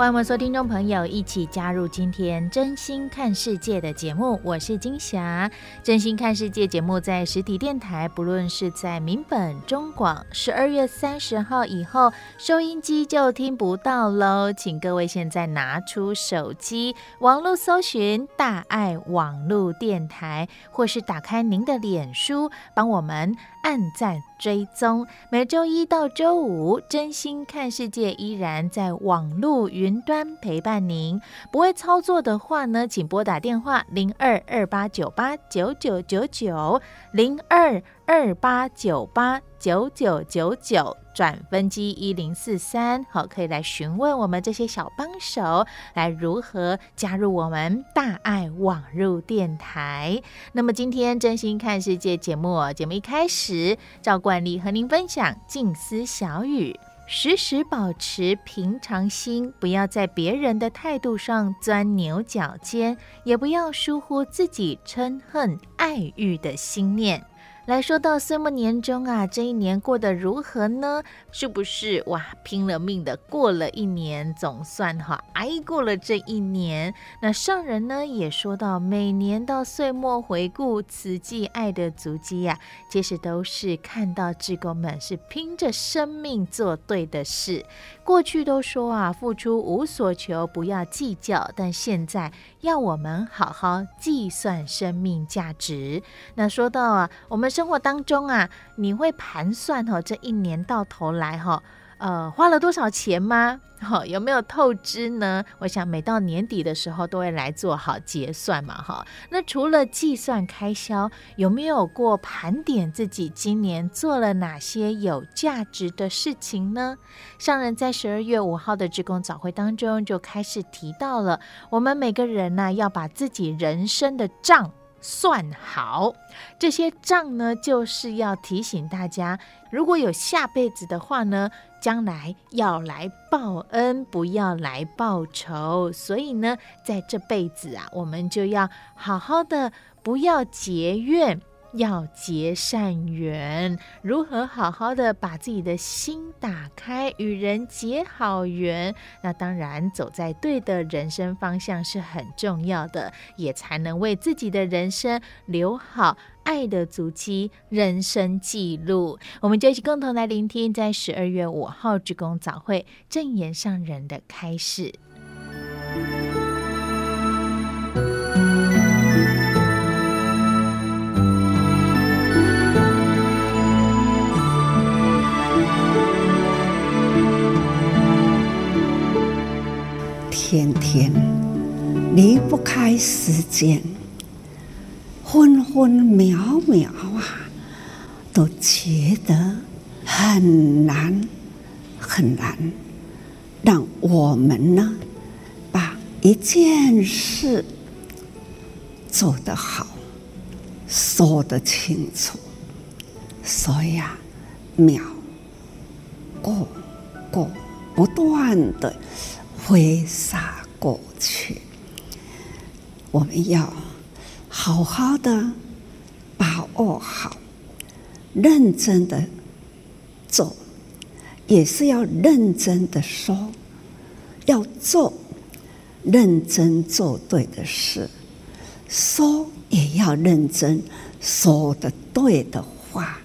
欢迎我们所有听众朋友一起加入今天《真心看世界》的节目，我是金霞。《真心看世界》节目在实体电台，不论是在民本、中广，十二月三十号以后，收音机就听不到喽。请各位现在拿出手机，网络搜寻“大爱网络电台”，或是打开您的脸书，帮我们暗赞。追踪每周一到周五，真心看世界依然在网络云端陪伴您。不会操作的话呢，请拨打电话零二二八九八九九九九零二二八九八九九九九。转分机一零四三，好，可以来询问我们这些小帮手，来如何加入我们大爱网路电台。那么今天真心看世界节目，节目一开始，照惯例和您分享静思小语，时时保持平常心，不要在别人的态度上钻牛角尖，也不要疏忽自己嗔恨爱欲的心念。来说到岁末年终啊，这一年过得如何呢？是不是哇，拼了命的过了一年，总算哈挨过了这一年？那上人呢也说到，每年到岁末回顾慈济爱的足迹呀，其实都是看到志工们是拼着生命做对的事。过去都说啊，付出无所求，不要计较，但现在要我们好好计算生命价值。那说到啊，我们生活当中啊，你会盘算哈，这一年到头来哈。呃，花了多少钱吗？哈、有没有透支呢？我想每到年底的时候都会来做好结算嘛，哈。那除了计算开销，有没有过盘点自己今年做了哪些有价值的事情呢？上人在十二月五号的职工早会当中就开始提到了，我们每个人呢、要把自己人生的账算好。这些账呢，就是要提醒大家，如果有下辈子的话呢。将来要来报恩，不要来报仇。所以呢，在这辈子啊，我们就要好好的，不要结怨。要结善缘，如何好好的把自己的心打开，与人结好缘？那当然，走在对的人生方向是很重要的，也才能为自己的人生留好爱的足迹、人生记录。我们就一起共同来聆听，在十二月五号志工早会正言上人的开示。天天离不开时间，分分秒秒啊，都觉得很难很难。让我们呢，把一件事做得好，说得清楚。所以啊，秒过过不断的。挥洒过去，我们要好好的把握好，认真的做，也是要认真的说，要做认真做对的事，说也要认真说的对的话，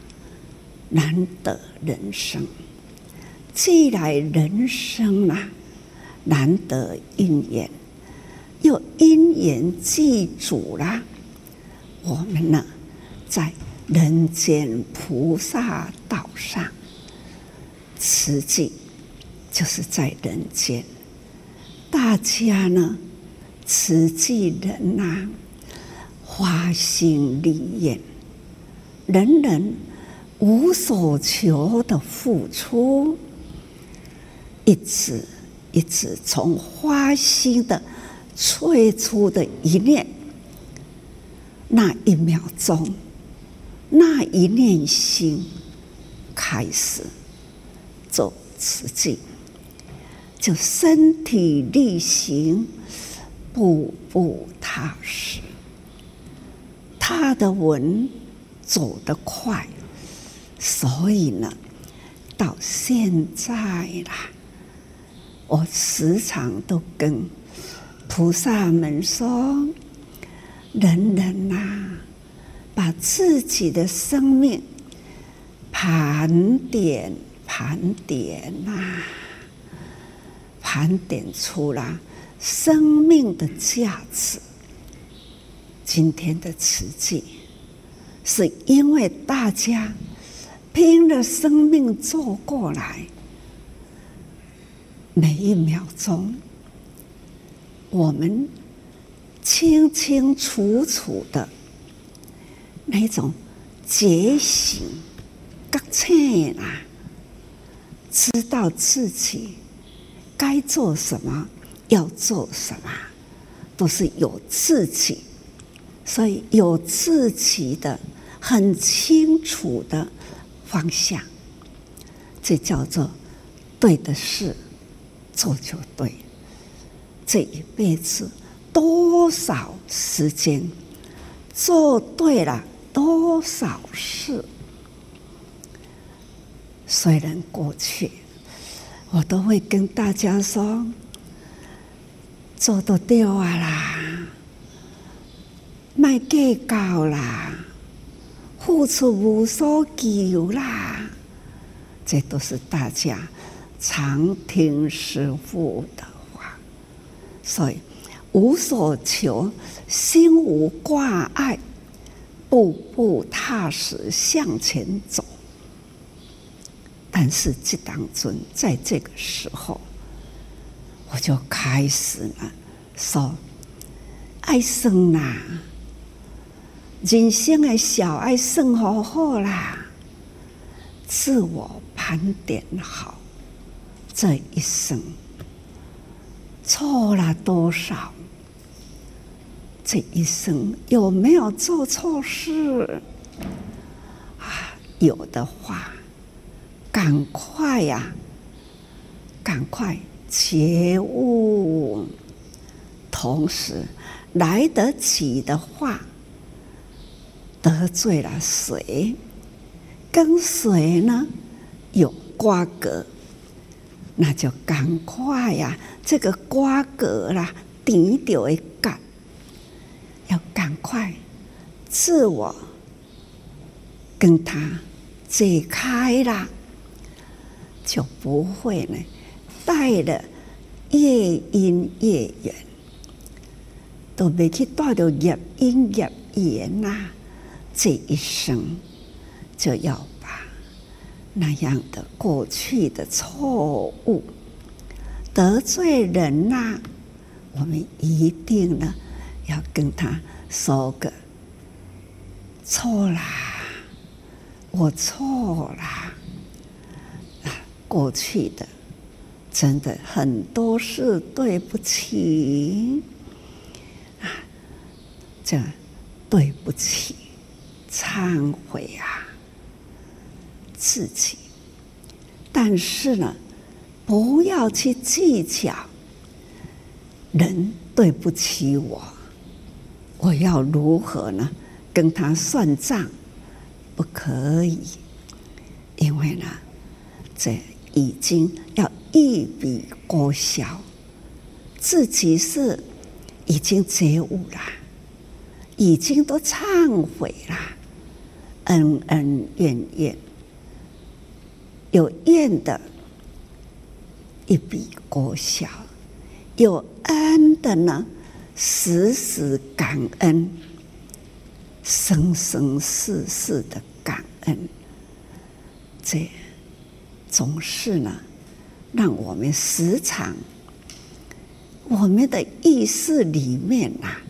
难得人生，既来人生啊。难得因缘，又因缘具足了。我们呢，在人间菩萨道上，实际就是在人间，大家呢，实际人呐，花心利眼，人人无所求的付出，一直一直从花心的最初的一念，那一秒钟，那一念心开始做慈济，就身体力行。步步踏实，他的文走得快，所以呢，到现在啦，我时常都跟菩萨们说：人人呐、把自己的生命盘点盘点呐、盘点出来。生命的价值，今天的奇迹，是因为大家拼了生命走过来，每一秒钟，我们清清楚楚的那种觉醒、觉醒啊，知道自己该做什么。要做什么，都是有自己，所以有自己的很清楚的方向，这叫做对的事做就对。这一辈子多少时间做对了多少事，虽然过去我都会跟大家说。做得对啊啦，卖计较啦，付出无所求啦，这都是大家常听师父的话。所以无所求，心无挂碍，步步踏实向前走。但是这当中，在这个时候。我就开始了，说爱生啦，人生的小爱生好好啦，自我盘点好，这一生错了多少？这一生有没有做错事？啊，有的话，赶快呀，赶快。觉悟，同时来得及的话，得罪了谁，跟谁呢有瓜葛，那就赶快呀，这个瓜葛啦，顶掉一干，要赶快自我跟他解开了，就不会呢。带了业因业缘，都没去带到业因业缘呐。这一生就要那样的过去的错误得罪人呐、我们一定呢要跟他说个错啦，我错啦，啊，过去的。真的很多事对不起啊，这对不起，忏悔啊，自己。但是呢，不要去计较人对不起我，我要如何呢？跟他算账？不可以，因为呢，这已经要。一笔勾销，自己是已经觉悟了，已经都忏悔了，恩恩怨怨，有怨的，一笔勾销；有恩的呢，时时感恩，生生世世的感恩，这总是呢。让我们时常我们的意识里面呐、啊，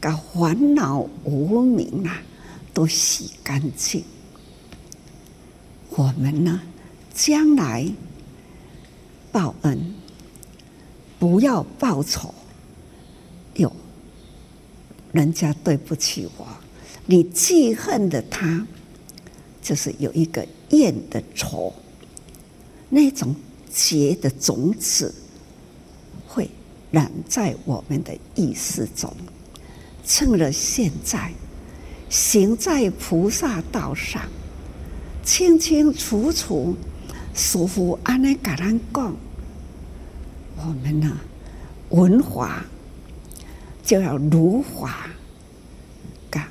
把烦恼无明啊都洗干净。我们呢，将来报恩，不要报仇。有人家对不起我，你记恨的他，就是有一个怨的仇，那种结的种子会染在我们的意识中。趁着现在，行在菩萨道上，清清楚楚，师父安尼甲咱讲，我们呢，闻法就要如法，噶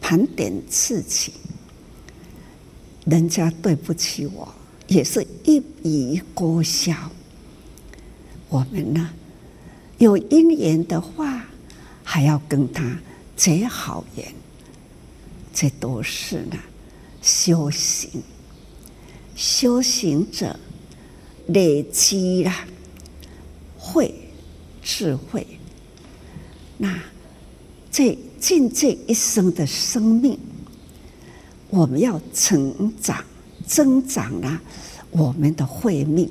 盘点自己。人家对不起我，也是一笔勾销。我们呢，有因缘的话，还要跟他结好缘，这都是呢修行。修行者累积了慧智慧，那这尽这一生的生命。我们要成长、增长了我们的慧命，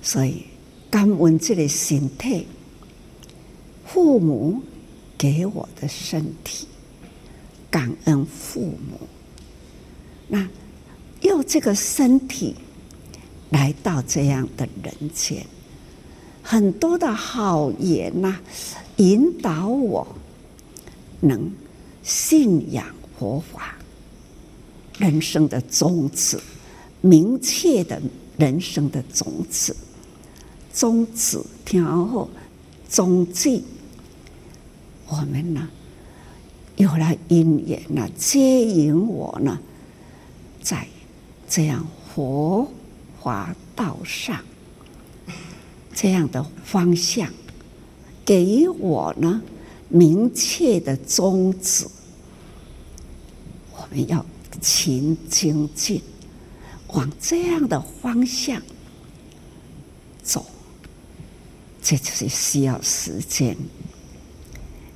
所以感恩这个身体，父母给我的身体，感恩父母。那用这个身体来到这样的人间，很多的好言呐，引导我能信仰。佛法，人生的宗旨，明确的人生的宗旨，宗旨听后，宗旨，我们呢，有了因缘呢，接引我呢，在这样佛法道上，这样的方向，给我呢明确的宗旨。我们要勤精进，往这样的方向走，这就是需要时间，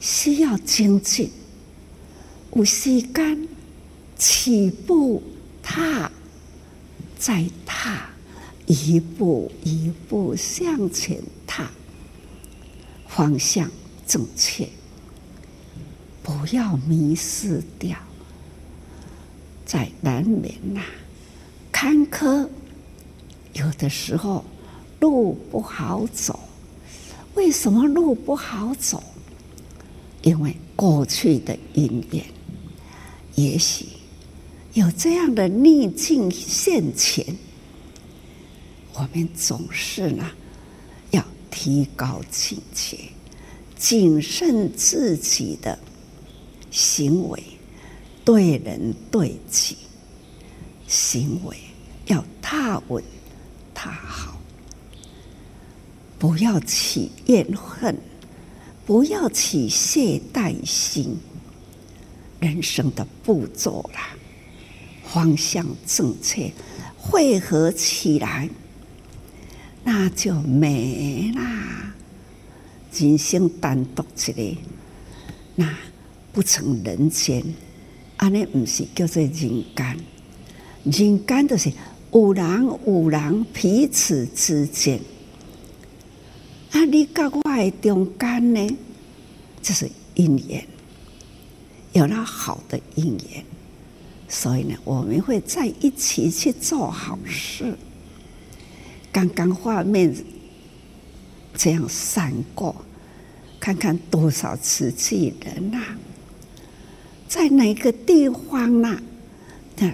需要精进。有时间起步踏，再踏，一步一步向前踏，方向正确，不要迷失掉。在难免呐，坎坷，有的时候路不好走。为什么路不好走？因为过去的因缘，也许有这样的逆境现前，我们总是呢要提高警觉，谨慎自己的行为。对人对己，行为要踏稳踏好，不要起怨恨，不要起懈怠心。人生的步骤啦，方向正确，汇合起来，那就没啦。人生单独起来，那不成人间。安尼不是叫做人间，人间就是有人有人彼此之间。啊，你跟我的中间呢，就是因缘，有了好的因缘，所以呢，我们会在一起去做好事。刚刚画面这样闪过，看看多少慈济人呐、啊！在哪个地方呢？的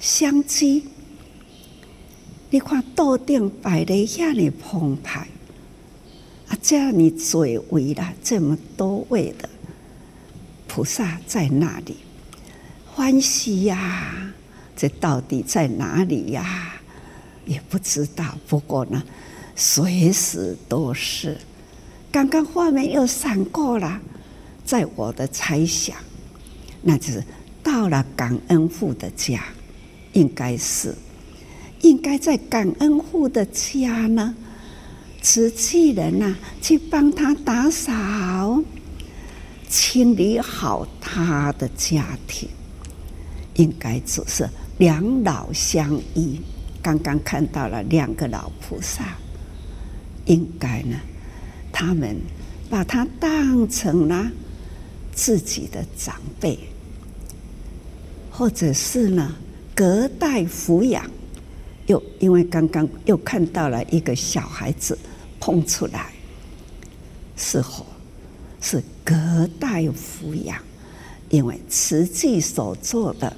相机，你看桌顶摆的遐尼澎湃，啊，这样你最为了这么多位的菩萨在那里欢喜呀、这到底在哪里呀、也不知道。不过呢，随时都是。刚刚画面又闪过了，在我的猜想。那就是到了感恩父的家，应该是应该在感恩户的家呢，瓷器人呐、去帮他打扫、清理好他的家庭。应该只是两老相依。刚刚看到了两个老菩萨，应该呢，他们把他当成了自己的长辈，或者是呢，隔代抚养。又因为刚刚又看到了一个小孩子碰出来，是否是隔代抚养？因为慈济所做的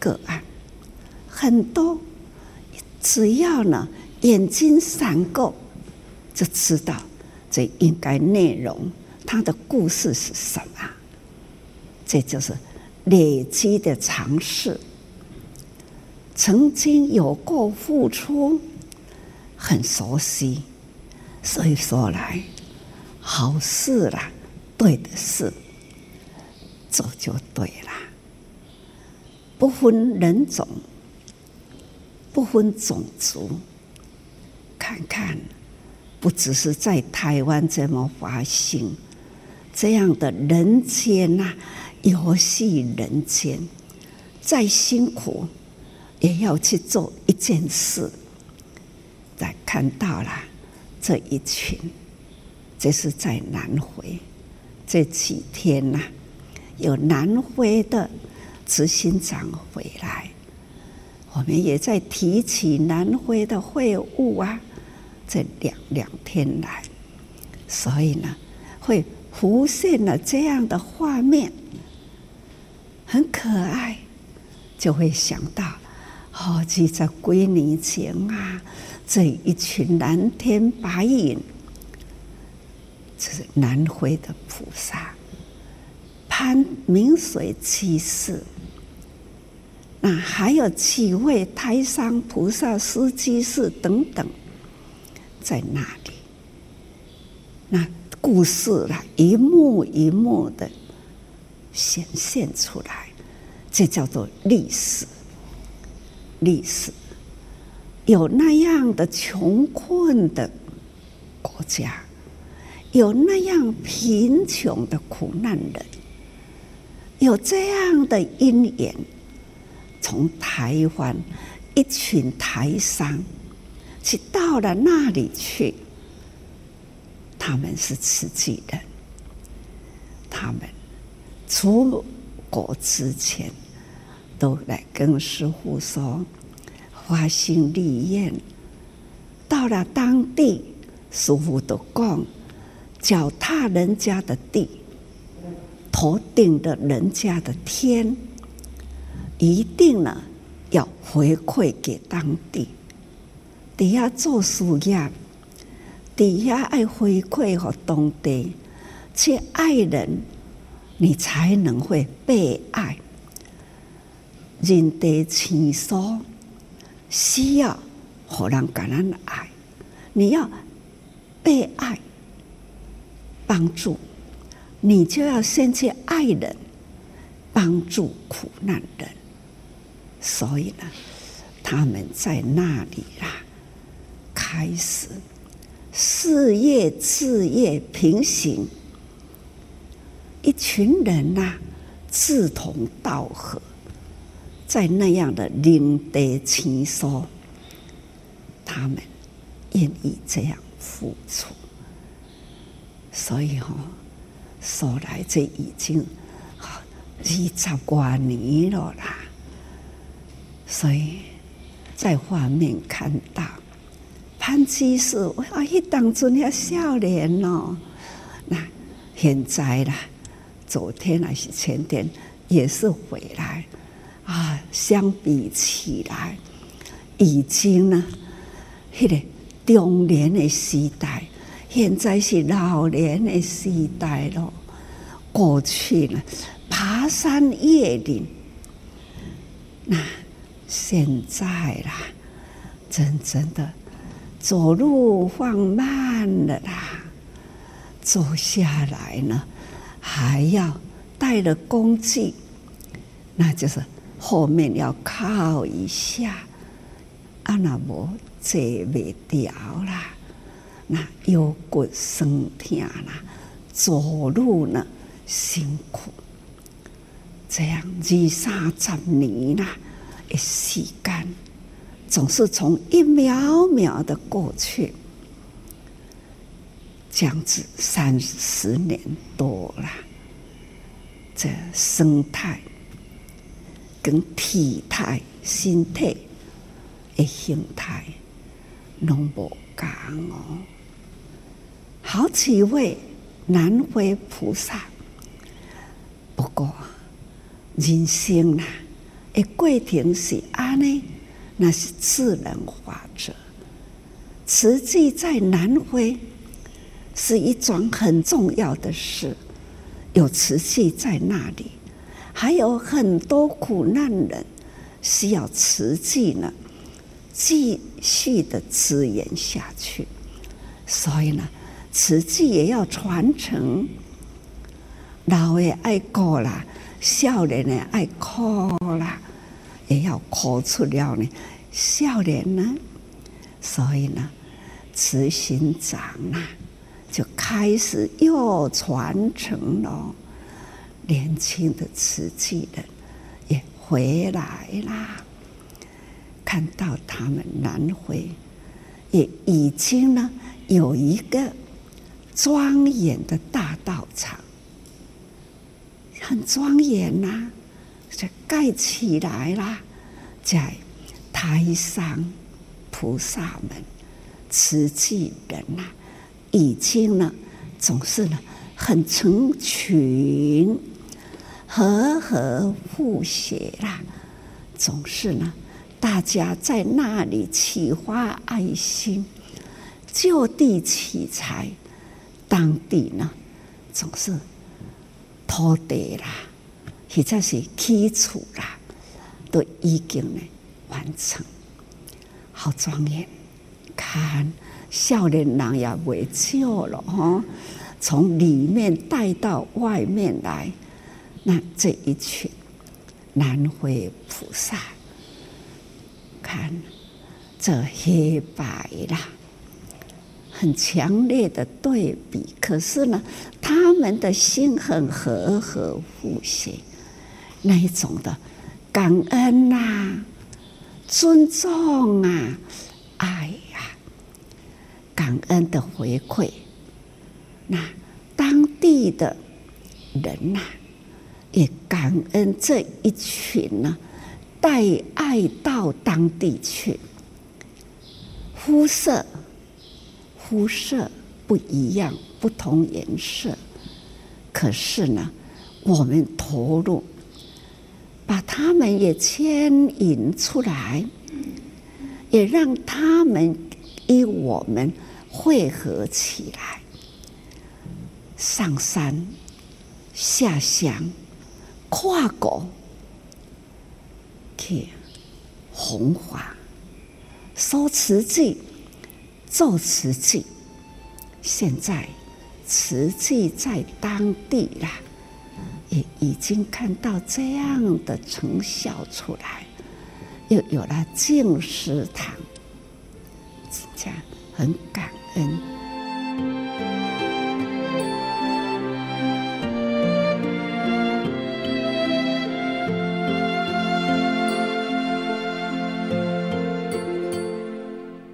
个案很多，只要呢眼睛闪过，就知道这应该内容，它的故事是什么？这就是累积的尝试。曾经有过付出，很熟悉，所以说来好事啦，对的事做就对了，不分人种，不分种族，看看，不只是在台湾这么发生，这样的人间呐，游戏人间，再辛苦。也要去做一件事，再看到了这一群，这是在南回这几天呐、有南回的执行长回来，我们也在提起南非的会晤啊，这两两天来，所以呢，会浮现了这样的画面，很可爱，就会想到。好几在几年前啊，这一群蓝天白云，这是南回的菩萨，攀明水居士，那还有几位台商菩萨、司机士等等，在那里，那故事啦，一幕一幕的显现出来，这叫做历史。历史。有那样的穷困的国家，有那样贫穷的苦难人，有这样的因缘，从台湾一群台商去到了那里去，他们是自己人，他们出国之前。都来跟师傅说，发心立愿。到了当地，师傅都讲，脚踏人家的地，头顶的人家的天，一定呢要回馈给当地。底下做事业，底下爱回馈和当地，去爱人，你才能会被爱。人地亲疏需要互人感恩爱，你要被爱帮助，你就要先去爱人，帮助苦难人。所以呢，他们在那里啦，开始事业、事业平行，一群人呐、志同道合。在那样的领得情疏，他们愿意这样付出，所以哈、哦，说来这已经二十多年了啦。所以在画面看到潘居士，啊，一当阵遐少年哦，那现在啦，昨天还是前天也是回来。啊，相比起来，已经呢，迄个中年的时代，现在是老年的时代了。过去了，爬山越岭，那现在啦，真正的走路放慢了啦，走下来呢，还要带着工具，那就是。后面要靠一下，啊那无坐袂掉啦，那腰骨酸痛啦，走路呢辛苦，这样二三十年啦，的时间总是从一秒秒的过去，这样子三十年多了，这生态跟体态、心态的形态拢无共哦。好几位南回菩萨，不过人生呐，的过程是安呢，那是自然法则。慈济在南回是一桩很重要的事，有慈济在那里，还有很多苦难人需要慈济呢，继续的支援下去。所以呢，慈济也要传承，老的爱过啦，少年的爱哭啦，也要哭出了呢，少年呢，所以呢，慈行长啊。就开始又传承了，年轻的慈济人也回来啦。看到他们南回，也已经呢有一个庄严的大道场，很庄严呐、啊，就盖起来啦，在台上菩萨们、慈济人呐、已经呢，总是呢，很成群，和和互协啦，总是呢，大家在那里启发爱心，就地取材，当地呢，总是土地啦，或者是基础啦，都已经呢完成，好庄严，看。少年人也未少了哈，从里面带到外面来，那这一群南回菩萨，看这黑白啦，很强烈的对比。可是呢，他们的心很和和互协，那一种的感恩呐、尊重啊、爱呀。感恩的回馈，那当地的人呐、也感恩这一群呢，带爱到当地去。肤色，肤色不一样，不同颜色，可是呢，我们投入，把他们也牵引出来，也让他们与我们。汇合起来，上山下乡，跨国去弘法，说慈济，做瓷器。现在瓷器在当地啦，也已经看到这样的成效出来，又有了净食堂，这样很感。恩。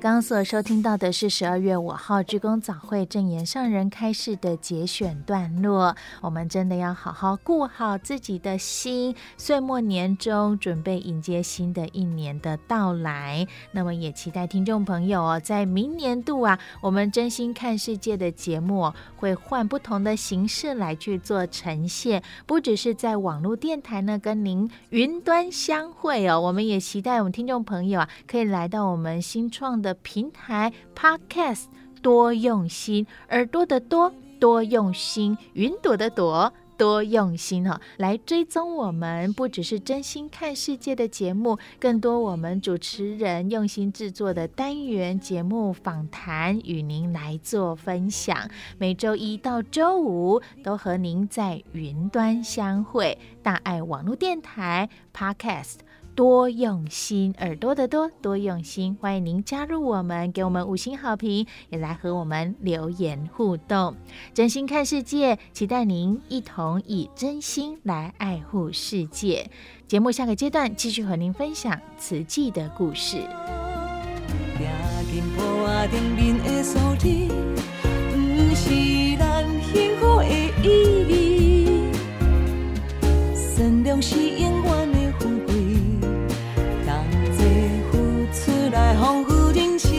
刚所收听到的是十二月五号志工早会正言上人开示的节选段落。我们真的要好好顾好自己的心，岁末年终，准备迎接新的一年的到来。那么也期待听众朋友哦，在明年度啊，我们真心看世界的节目会换不同的形式来去做呈现，不只是在网络电台呢跟您云端相会哦，我们也期待我们听众朋友啊，可以来到我们新创的。平台 Podcast 多用心，耳朵的多多用心，云朵的朵多用心哈，来追踪我们，不只是真心看世界的节目，更多我们主持人用心制作的单元节目访谈，与您来做分享。每周一到周五都和您在云端相会，大爱网络电台 Podcast。多用心，耳朵的多，多用心。欢迎您加入我们，给我们五星好评，也来和我们留言互动。真心看世界，期待您一同以真心来爱护世界。节目下个阶段继续和您分享慈济的故事。风雨人生，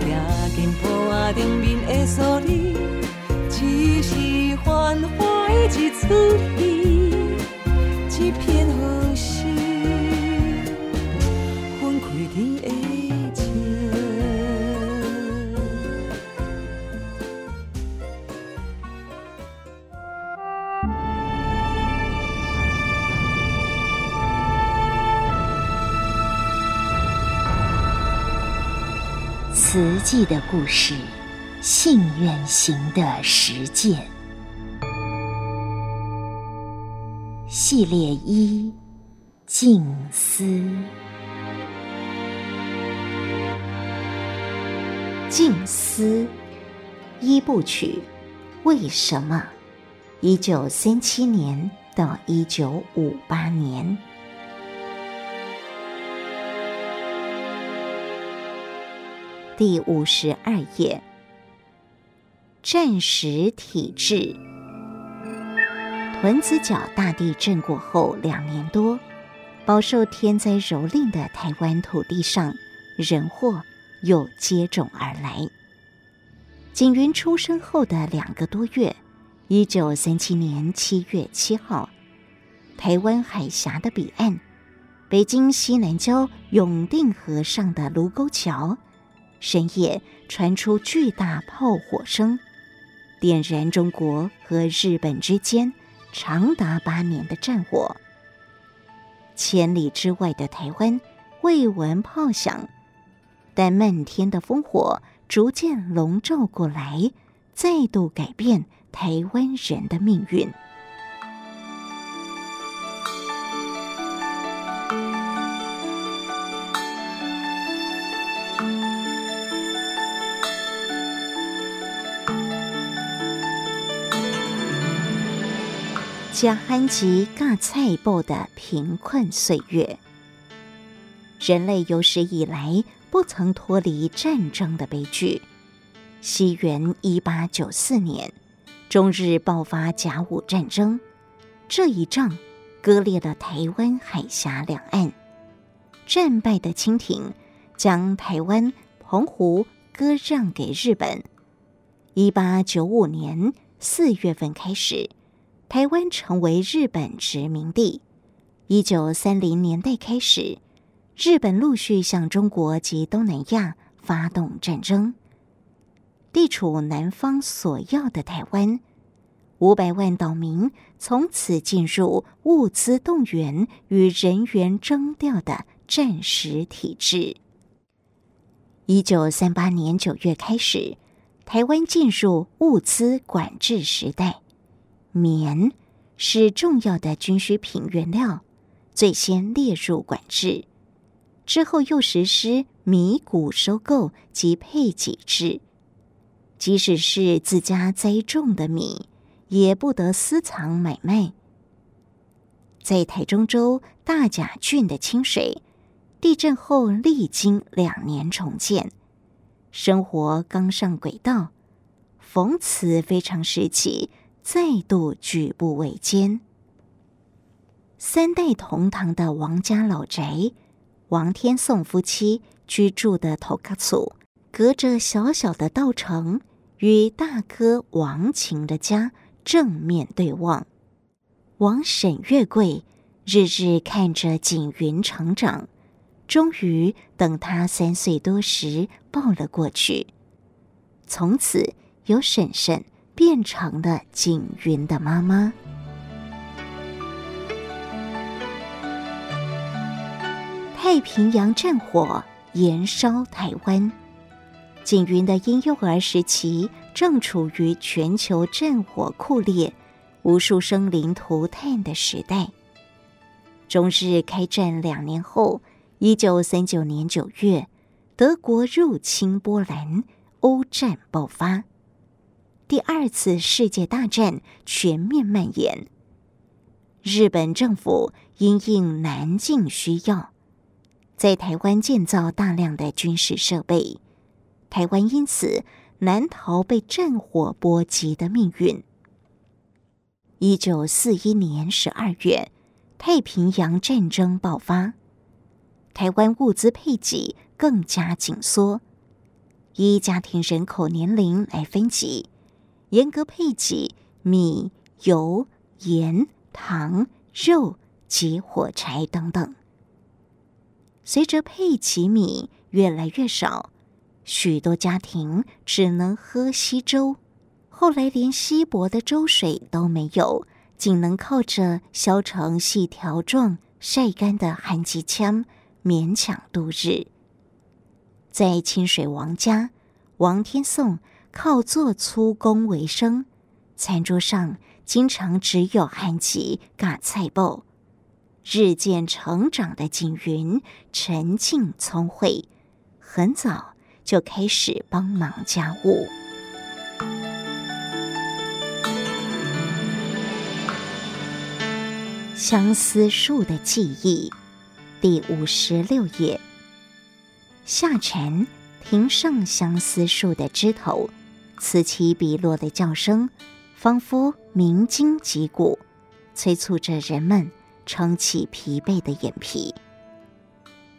行进坡仔顶面的所你，只是繁华的一出戏，一片好心，分开天慈济的故事。信愿行的实践系列一：静思。静思一部曲，为什么？一九三七年到一九五八年。第五十二页。战时体制。屯子脚大地震过后两年多，饱受天灾蹂躏的台湾土地上，人祸又接踵而来。景云出生后的两个多月，一九三七年七月七号，台湾海峡的彼岸，北京西南郊永定河上的卢沟桥，深夜传出巨大炮火声。点燃中国和日本之间长达八年的战火。千里之外的台湾未闻炮响，但漫天的烽火逐渐笼罩过来，再度改变台湾人的命运。加寒吉尬菜布的贫困岁月，人类有史以来不曾脱离战争的悲剧。西元一八九四年，中日爆发甲午战争，这一仗割裂了台湾海峡两岸。战败的清廷将台湾、澎湖割让给日本。一八九五年四月份开始。台湾成为日本殖民地。一九三零年代开始，日本陆续向中国及东南亚发动战争。地处南方索要的台湾，五百万岛民从此进入物资动员与人员征调的战时体制。一九三八年九月开始，台湾进入物资管制时代。棉是重要的军需品原料，最先列入管制，之后又实施米谷收购及配给制。即使是自家栽种的米，也不得私藏买卖。在台中州大甲郡的清水，地震后历经两年重建，生活刚上轨道，逢此非常时期。再度举步维艰。三代同堂的王家老宅，王天颂夫妻居住的头家厝，隔着小小的道城，与大哥王琴的家正面对望。王沈月桂日日看着景云成长，终于等他三岁多时抱了过去。从此由婶婶。变成了景云的妈妈。太平洋战火延烧台湾，景云的婴幼儿时期正处于全球战火酷烈、无数生灵涂炭的时代。中日开战两年后，一九三九年九月，德国入侵波兰，欧战爆发，第二次世界大战全面蔓延。日本政府因应南进需要，在台湾建造大量的军事设备，台湾因此难逃被战火波及的命运。一九四一年十二月，太平洋战争爆发，台湾物资配给更加紧缩，依家庭人口年龄来分级，严格配给米、油、盐、糖、肉及火柴等等。随着配给米越来越少，许多家庭只能喝稀粥，后来连稀薄的粥水都没有。仅能靠着削成细条状、晒干的寒吉枪勉强度日。在清水王家，王天颂靠做粗工为生，餐桌上经常只有寒吉嘎菜包。日渐成长的景云沉静聪慧，很早就开始帮忙家务。相思树的记忆，第五十六页。夏蝉停上相思树的枝头，此起彼落的叫声，仿佛鸣金击鼓，催促着人们撑起疲惫的眼皮。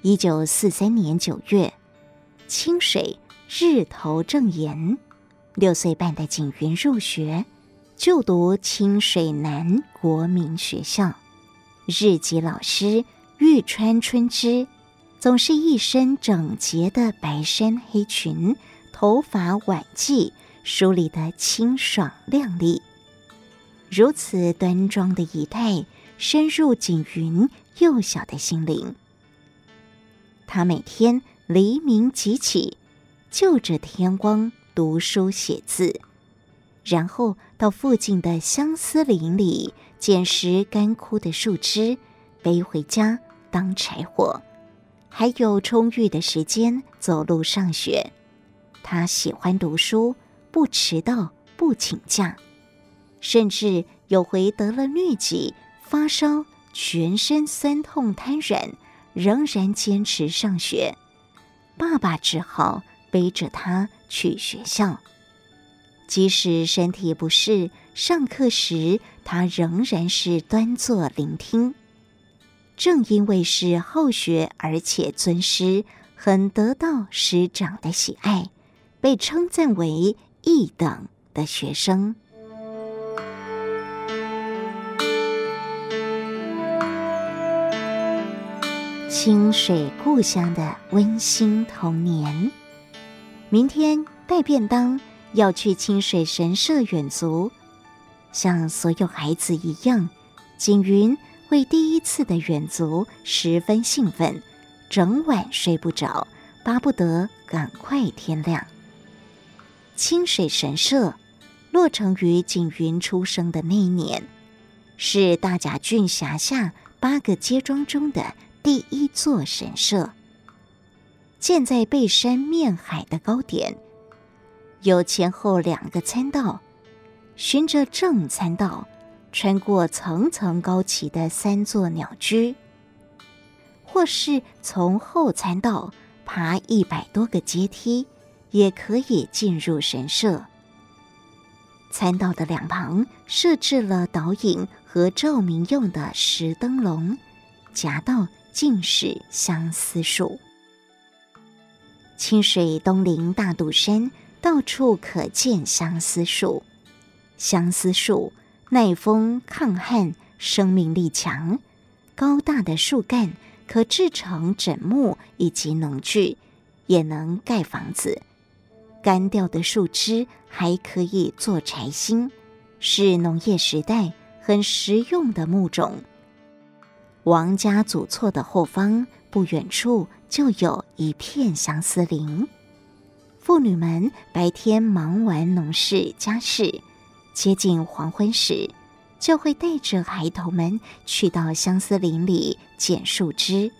一九四三年九月，清水日头正炎，六岁半的景云入学，就读清水南国民学校。日籍老师玉川春之总是一身整洁的白衫黑裙，头发挽髻，梳理得清爽亮丽。如此端庄的仪态，深入景云幼小的心灵。他每天黎明即起，就着天光读书写字，然后到附近的相思林里。捡拾干枯的树枝，背回家当柴火，还有充裕的时间走路上学。他喜欢读书，不迟到，不请假，甚至有回得了疟疾、发烧、全身酸痛瘫软，仍然坚持上学。爸爸只好背着他去学校。即使身体不适，上课时他仍然是端坐聆听。正因为是好学而且尊师，很得到师长的喜爱，被称赞为一等的学生。清水故乡的温馨童年，明天带便当。要去清水神社远足，像所有孩子一样，景云为第一次的远足十分兴奋，整晚睡不着，巴不得赶快天亮。清水神社落成于景云出生的那一年，是大甲郡辖下八个街庄中的第一座神社，建在背山面海的高点。有前后两个参道，循着正参道，穿过层层高起的三座鸟居，或是从后参道爬一百多个阶梯，也可以进入神社。参道的两旁设置了导引和照明用的石灯笼，夹道尽是相思树。清水东临大肚山。到处可见相思树，相思树耐风抗旱，生命力强。高大的树干可制成枕木以及农具，也能盖房子。干掉的树枝还可以做柴薪，是农业时代很实用的木种。王家祖厝的后方不远处就有一片相思林。妇女们白天忙完农事家事，接近黄昏时，就会带着孩童们去到相思林里捡树枝。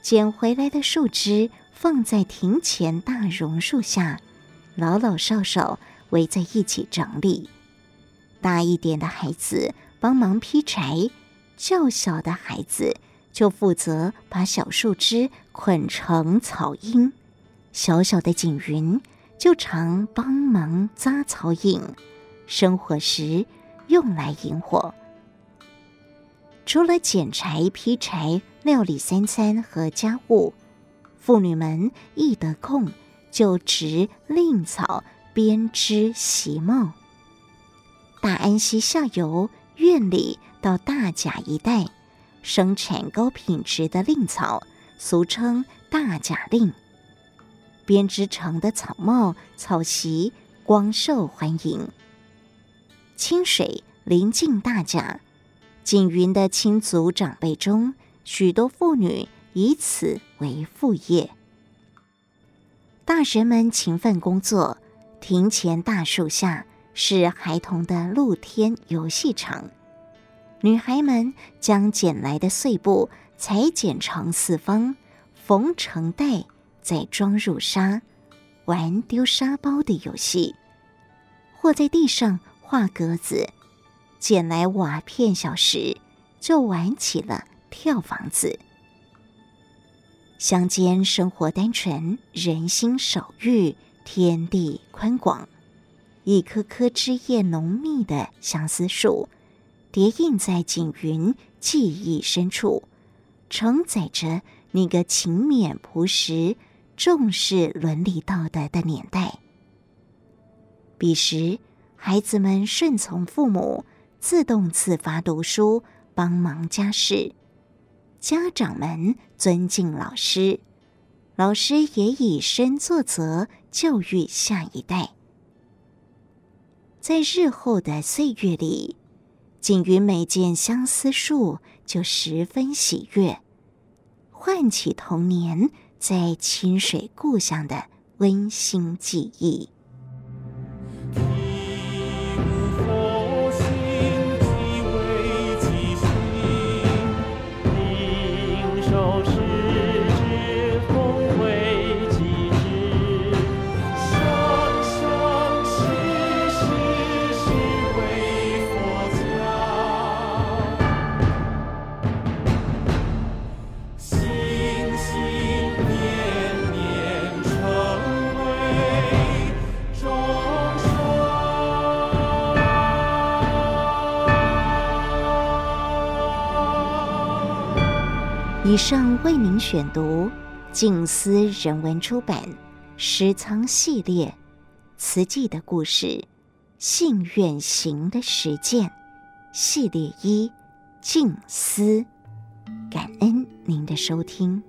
捡回来的树枝放在庭前大榕树下，老老少少围在一起整理。大一点的孩子帮忙劈柴，较小的孩子就负责把小树枝捆成草缨。小小的景云就常帮忙扎草引，生火时用来引火。除了捡柴、劈柴、料理三餐和家务，妇女们一得空就植蔺草、编织席帽。大安溪下游院里到大甲一带，生产高品质的蔺草，俗称大甲蔺。编织成的草帽、草席广受欢迎。清水临近大甲，景云的亲族长辈中，许多妇女以此为副业。大人们勤奋工作，庭前大树下是孩童的露天游戏场。女孩们将捡来的碎布裁剪成四方，缝成带。再装入沙，玩丢沙包的游戏，或在地上画格子，捡来瓦片小石，就玩起了跳房子。乡间生活单纯，人心少欲，天地宽广。一棵棵枝叶浓密的相思树，叠印在锦云记忆深处，承载着那个勤勉朴实。重视伦理道德的年代。彼时，孩子们顺从父母，自动自发读书，帮忙家事；家长们尊敬老师，老师也以身作则，教育下一代。在日后的岁月里，仅于每见相思树，就十分喜悦，唤起童年。在清水故乡的温馨记忆。以上为您选读静思人文出版《诗仓系列》慈济的故事，信愿行的实践系列一静思，感恩您的收听。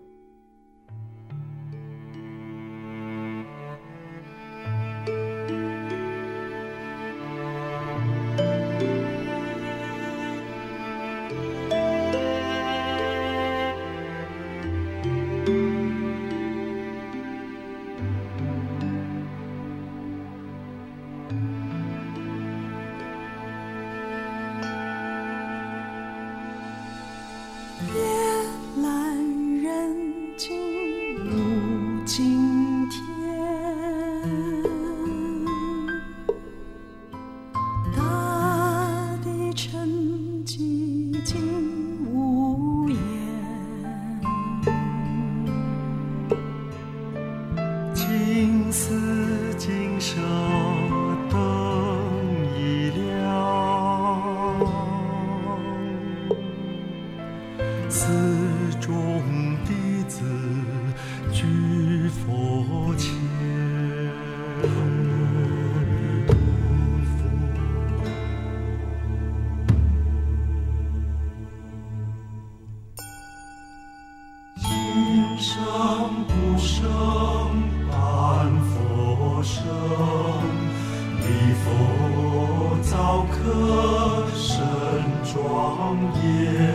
夜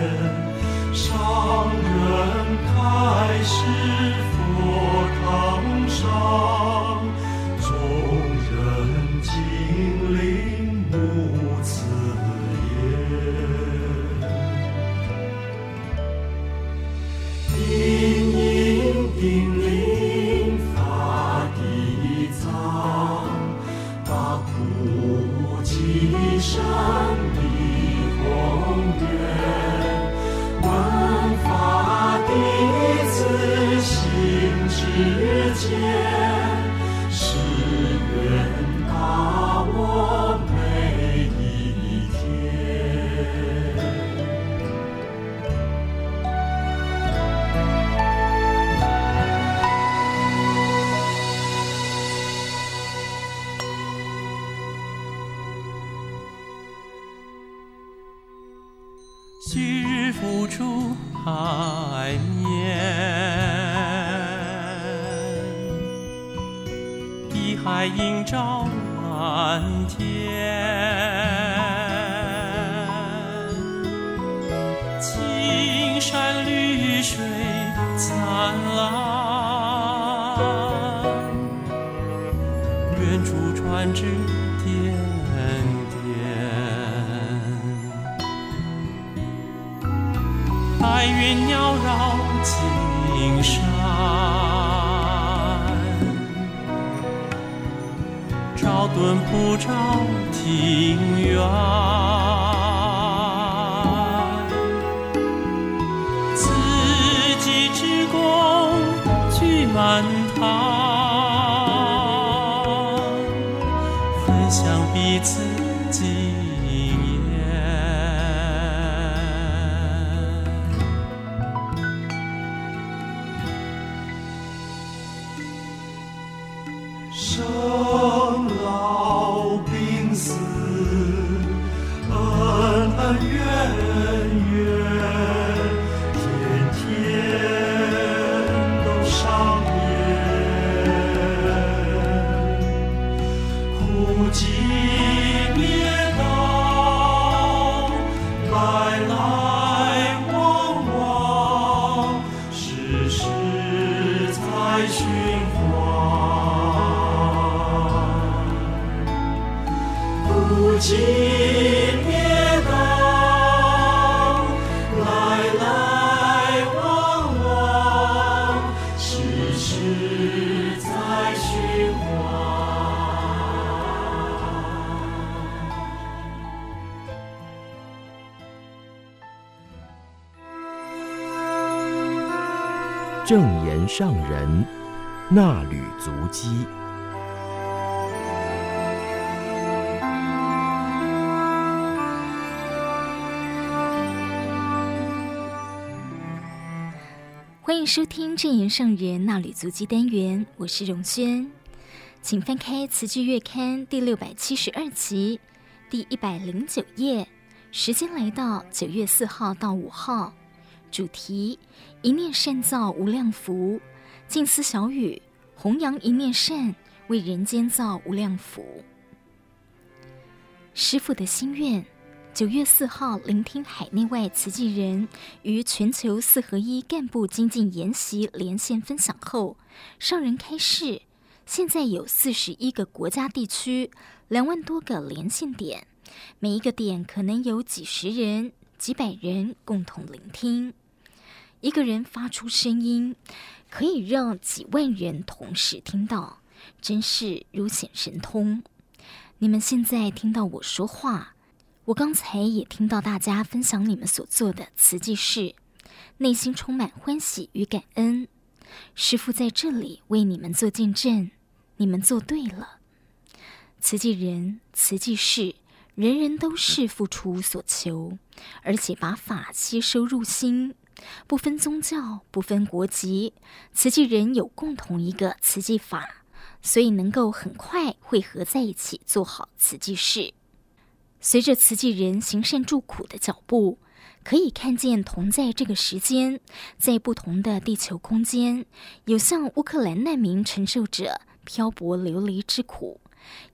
功聚满堂。那履足迹。欢迎收听正言上人那履足迹单元，我是荣轩，请翻开《词句月刊》第六百七十二期第一百零九页，时间来到九月四号到五号。主题：一念善造无量福，静思小语，弘扬一念善，为人间造无量福。师父的心愿：九月四号聆听海内外慈济人于全球四合一干部精进研习连线分享后，上人开示：现在有四十一个国家地区，两万多个连线点，每一个点可能有几十人。几百人共同聆听，一个人发出声音，可以让几万人同时听到，真是如显神通。你们现在听到我说话，我刚才也听到大家分享你们所做的慈济事，内心充满欢喜与感恩。师父在这里为你们做见证，你们做对了。慈济人，慈济事。人人都是付出所求，而且把法吸收入心，不分宗教，不分国籍，慈济人有共同一个慈济法，所以能够很快汇合在一起做好慈济事。随着慈济人行善助苦的脚步，可以看见同在这个时间，在不同的地球空间，有像乌克兰难民承受着漂泊流离之苦，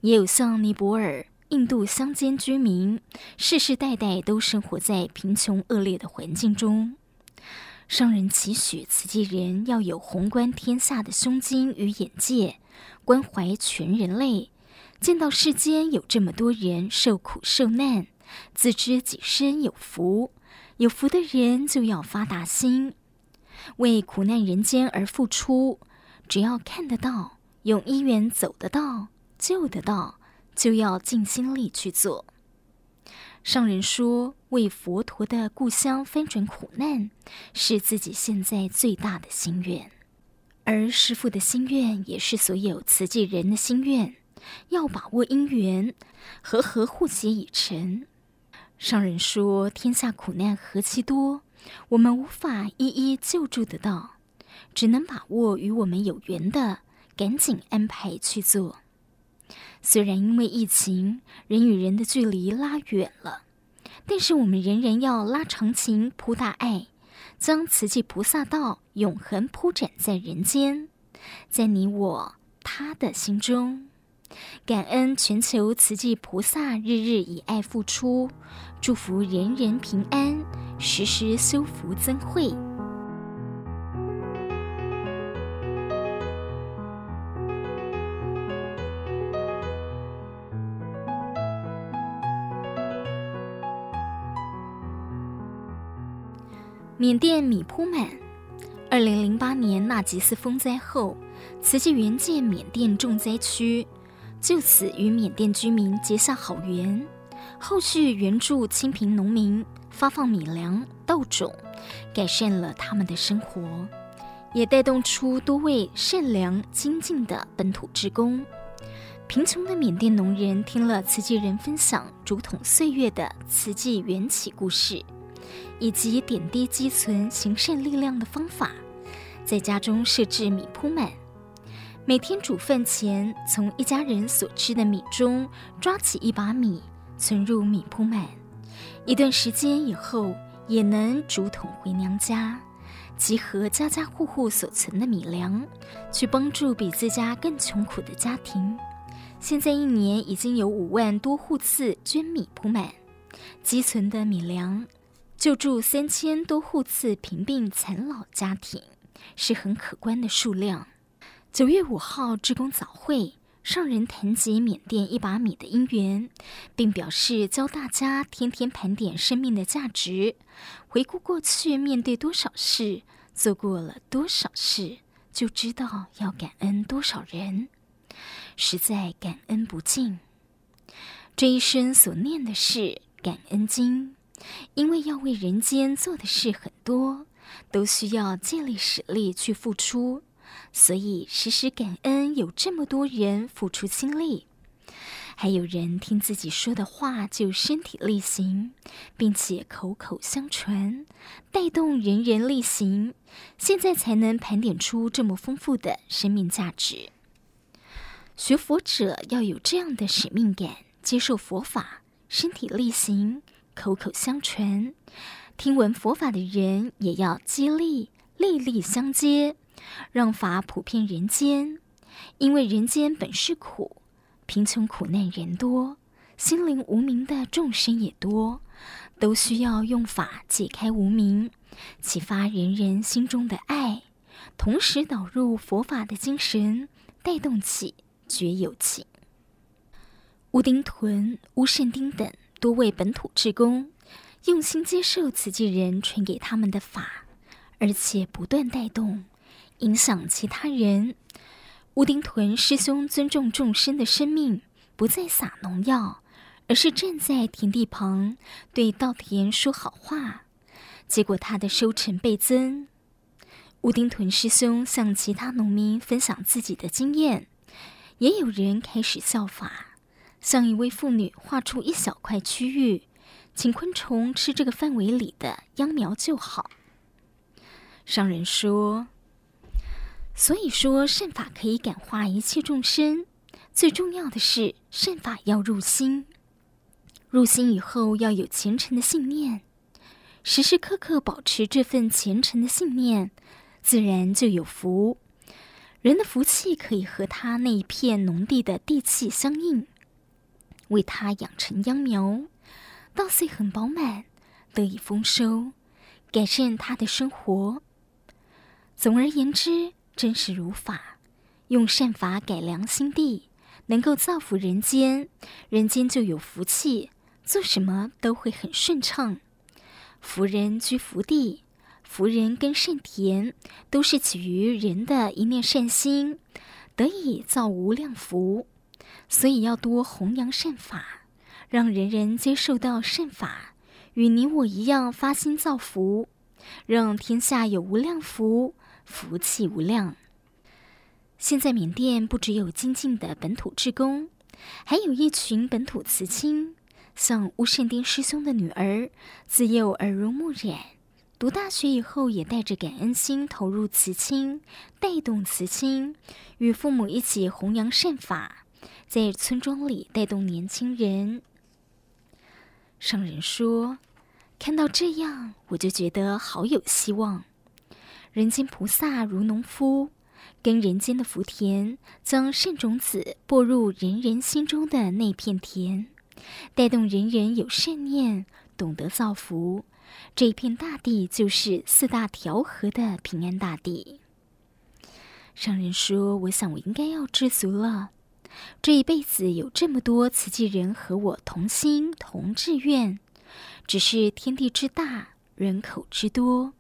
也有像尼泊尔。印度乡间居民世世代代都生活在贫穷恶劣的环境中。商人期许慈济人要有宏观天下的胸襟与眼界，关怀全人类。见到世间有这么多人受苦受难，自知己身有福，有福的人就要发大心，为苦难人间而付出。只要看得到，用因缘走得到，救得到。就要尽心力去做。上人说，为佛陀的故乡翻转苦难，是自己现在最大的心愿。而师父的心愿也是所有慈济人的心愿，要把握因缘，和合互协以成。上人说：“天下苦难何其多，我们无法一一救助得到，只能把握与我们有缘的，赶紧安排去做。虽然因为疫情，人与人的距离拉远了，但是我们仍然要拉长情，铺大爱。”将慈济菩萨道永恒铺展在人间，在你我他的心中，感恩全球慈济菩萨日日以爱付出，祝福人人平安，时时修福增慧。缅甸米铺满。二零零八年纳吉斯风灾后，慈济援建缅甸重灾区，就此与缅甸居民结下好缘。后续援助清贫农民，发放米粮、稻种，改善了他们的生活，也带动出多位善良精进的本土志工。贫穷的缅甸农人听了慈济人分享竹筒岁月的慈济缘起故事。以及点滴积存行善力量的方法，在家中设置米铺满，每天煮饭前从一家人所吃的米中抓起一把米存入米铺满，一段时间以后也能竹筒回娘家，集合家家户户所存的米粮，去帮助比自家更穷苦的家庭。现在一年已经有五万多户次捐米铺满，积存的米粮。救助三千多户次贫病残老家庭，是很可观的数量。九月五号，职工早会，上人谈及缅甸一把米的因缘，并表示教大家天天盘点生命的价值，回顾过去面对多少事，做过了多少事，就知道要感恩多少人，实在感恩不尽。这一生所念的是感恩经。因为要为人间做的事很多，都需要借力使力去付出，所以时时感恩有这么多人付出心力，还有人听自己说的话就身体力行，并且口口相传，带动人人力行，现在才能盘点出这么丰富的生命价值。学佛者要有这样的使命感，接受佛法，身体力行。口口相传，听闻佛法的人也要接力，力力相接，让法普遍人间。因为人间本是苦，贫穷苦难人多，心灵无明的众生也多，都需要用法解开无明，启发人人心中的爱，同时导入佛法的精神，带动起觉有情。乌丁屯、乌肾丁等。多位本土志工用心接受慈济人传给他们的法，而且不断带动影响其他人。乌丁屯师兄尊重众生的生命，不再撒农药，而是站在田地旁对稻田说好话，结果他的收成倍增。乌丁屯师兄向其他农民分享自己的经验，也有人开始效法。向一位妇女画出一小块区域，请昆虫吃这个范围里的秧苗就好。商人说：“所以说善法可以感化一切众生，最重要的是善法要入心。入心以后要有虔诚的信念，时时刻刻保持这份虔诚的信念，自然就有福。人的福气可以和他那一片农地的地气相应。”为他养成秧苗，稻穗很饱满，得以丰收，改善他的生活。总而言之，真实如法，用善法改良心地，能够造福人间，人间就有福气，做什么都会很顺畅。福人居福地，福人耕善田，都是起于人的一念善心，得以造无量福。所以要多弘扬善法，让人人接受到善法，与你我一样发心造福，让天下有无量福，福气无量。现在缅甸不只有精进的本土志工，还有一群本土慈亲，像乌善丁师兄的女儿，自幼耳濡目染，读大学以后也带着感恩心投入慈亲，带动慈亲，与父母一起弘扬善法，在村庄里带动年轻人。商人说：“看到这样，我就觉得好有希望。人间菩萨如农夫，跟人间的福田，将善种子播入人人心中的那片田，带动人人有善念，懂得造福。这一片大地就是四大调和的平安大地。”商人说：“我想我应该要知足了。”这一辈子有这么多慈济人和我同心同志愿，只是天地之大，人口之多，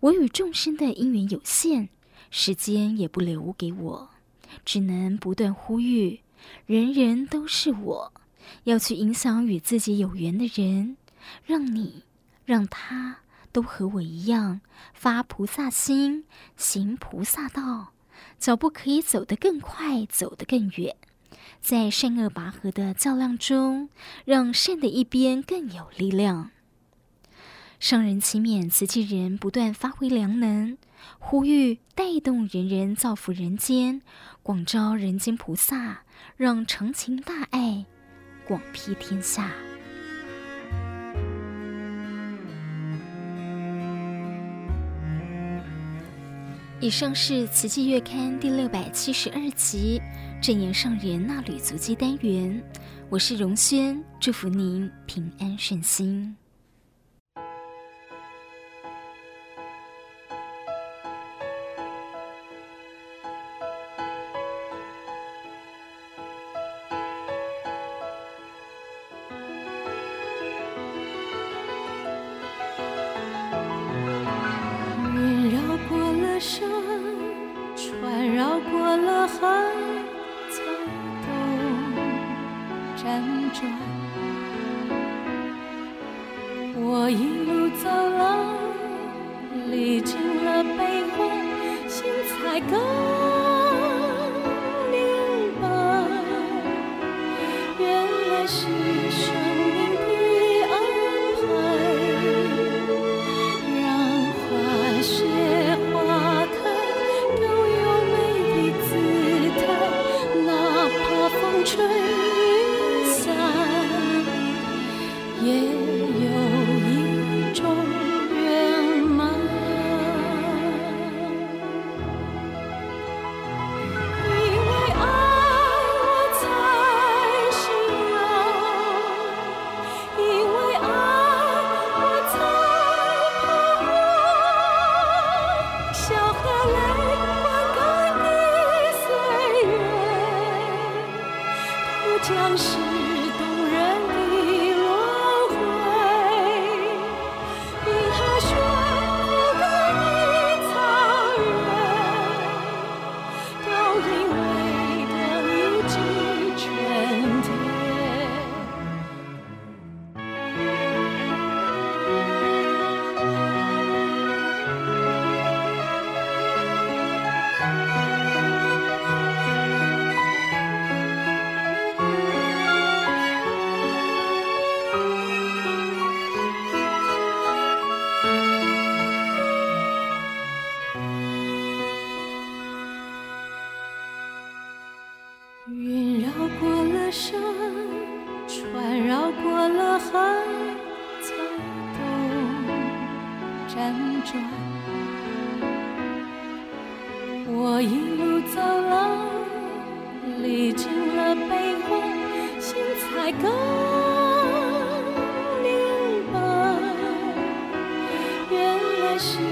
我与众生的因缘有限，时间也不留给我，只能不断呼吁，人人都是我，要去影响与自己有缘的人，让你让他都和我一样发菩萨心，行菩萨道，脚步可以走得更快，走得更远。在善恶拔河的较量中，让善的一边更有力量。上人勤勉慈济人不断发挥良能，呼吁带动人人造福人间，广招人间菩萨，让长情大爱广披天下。以上是《慈济月刊》第六百七十二集。正言上人纳履足迹单元，我是荣轩，祝福您平安顺心。wish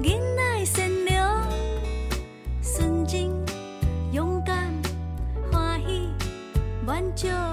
囡仔善良、纯真、勇敢、欢喜、满足。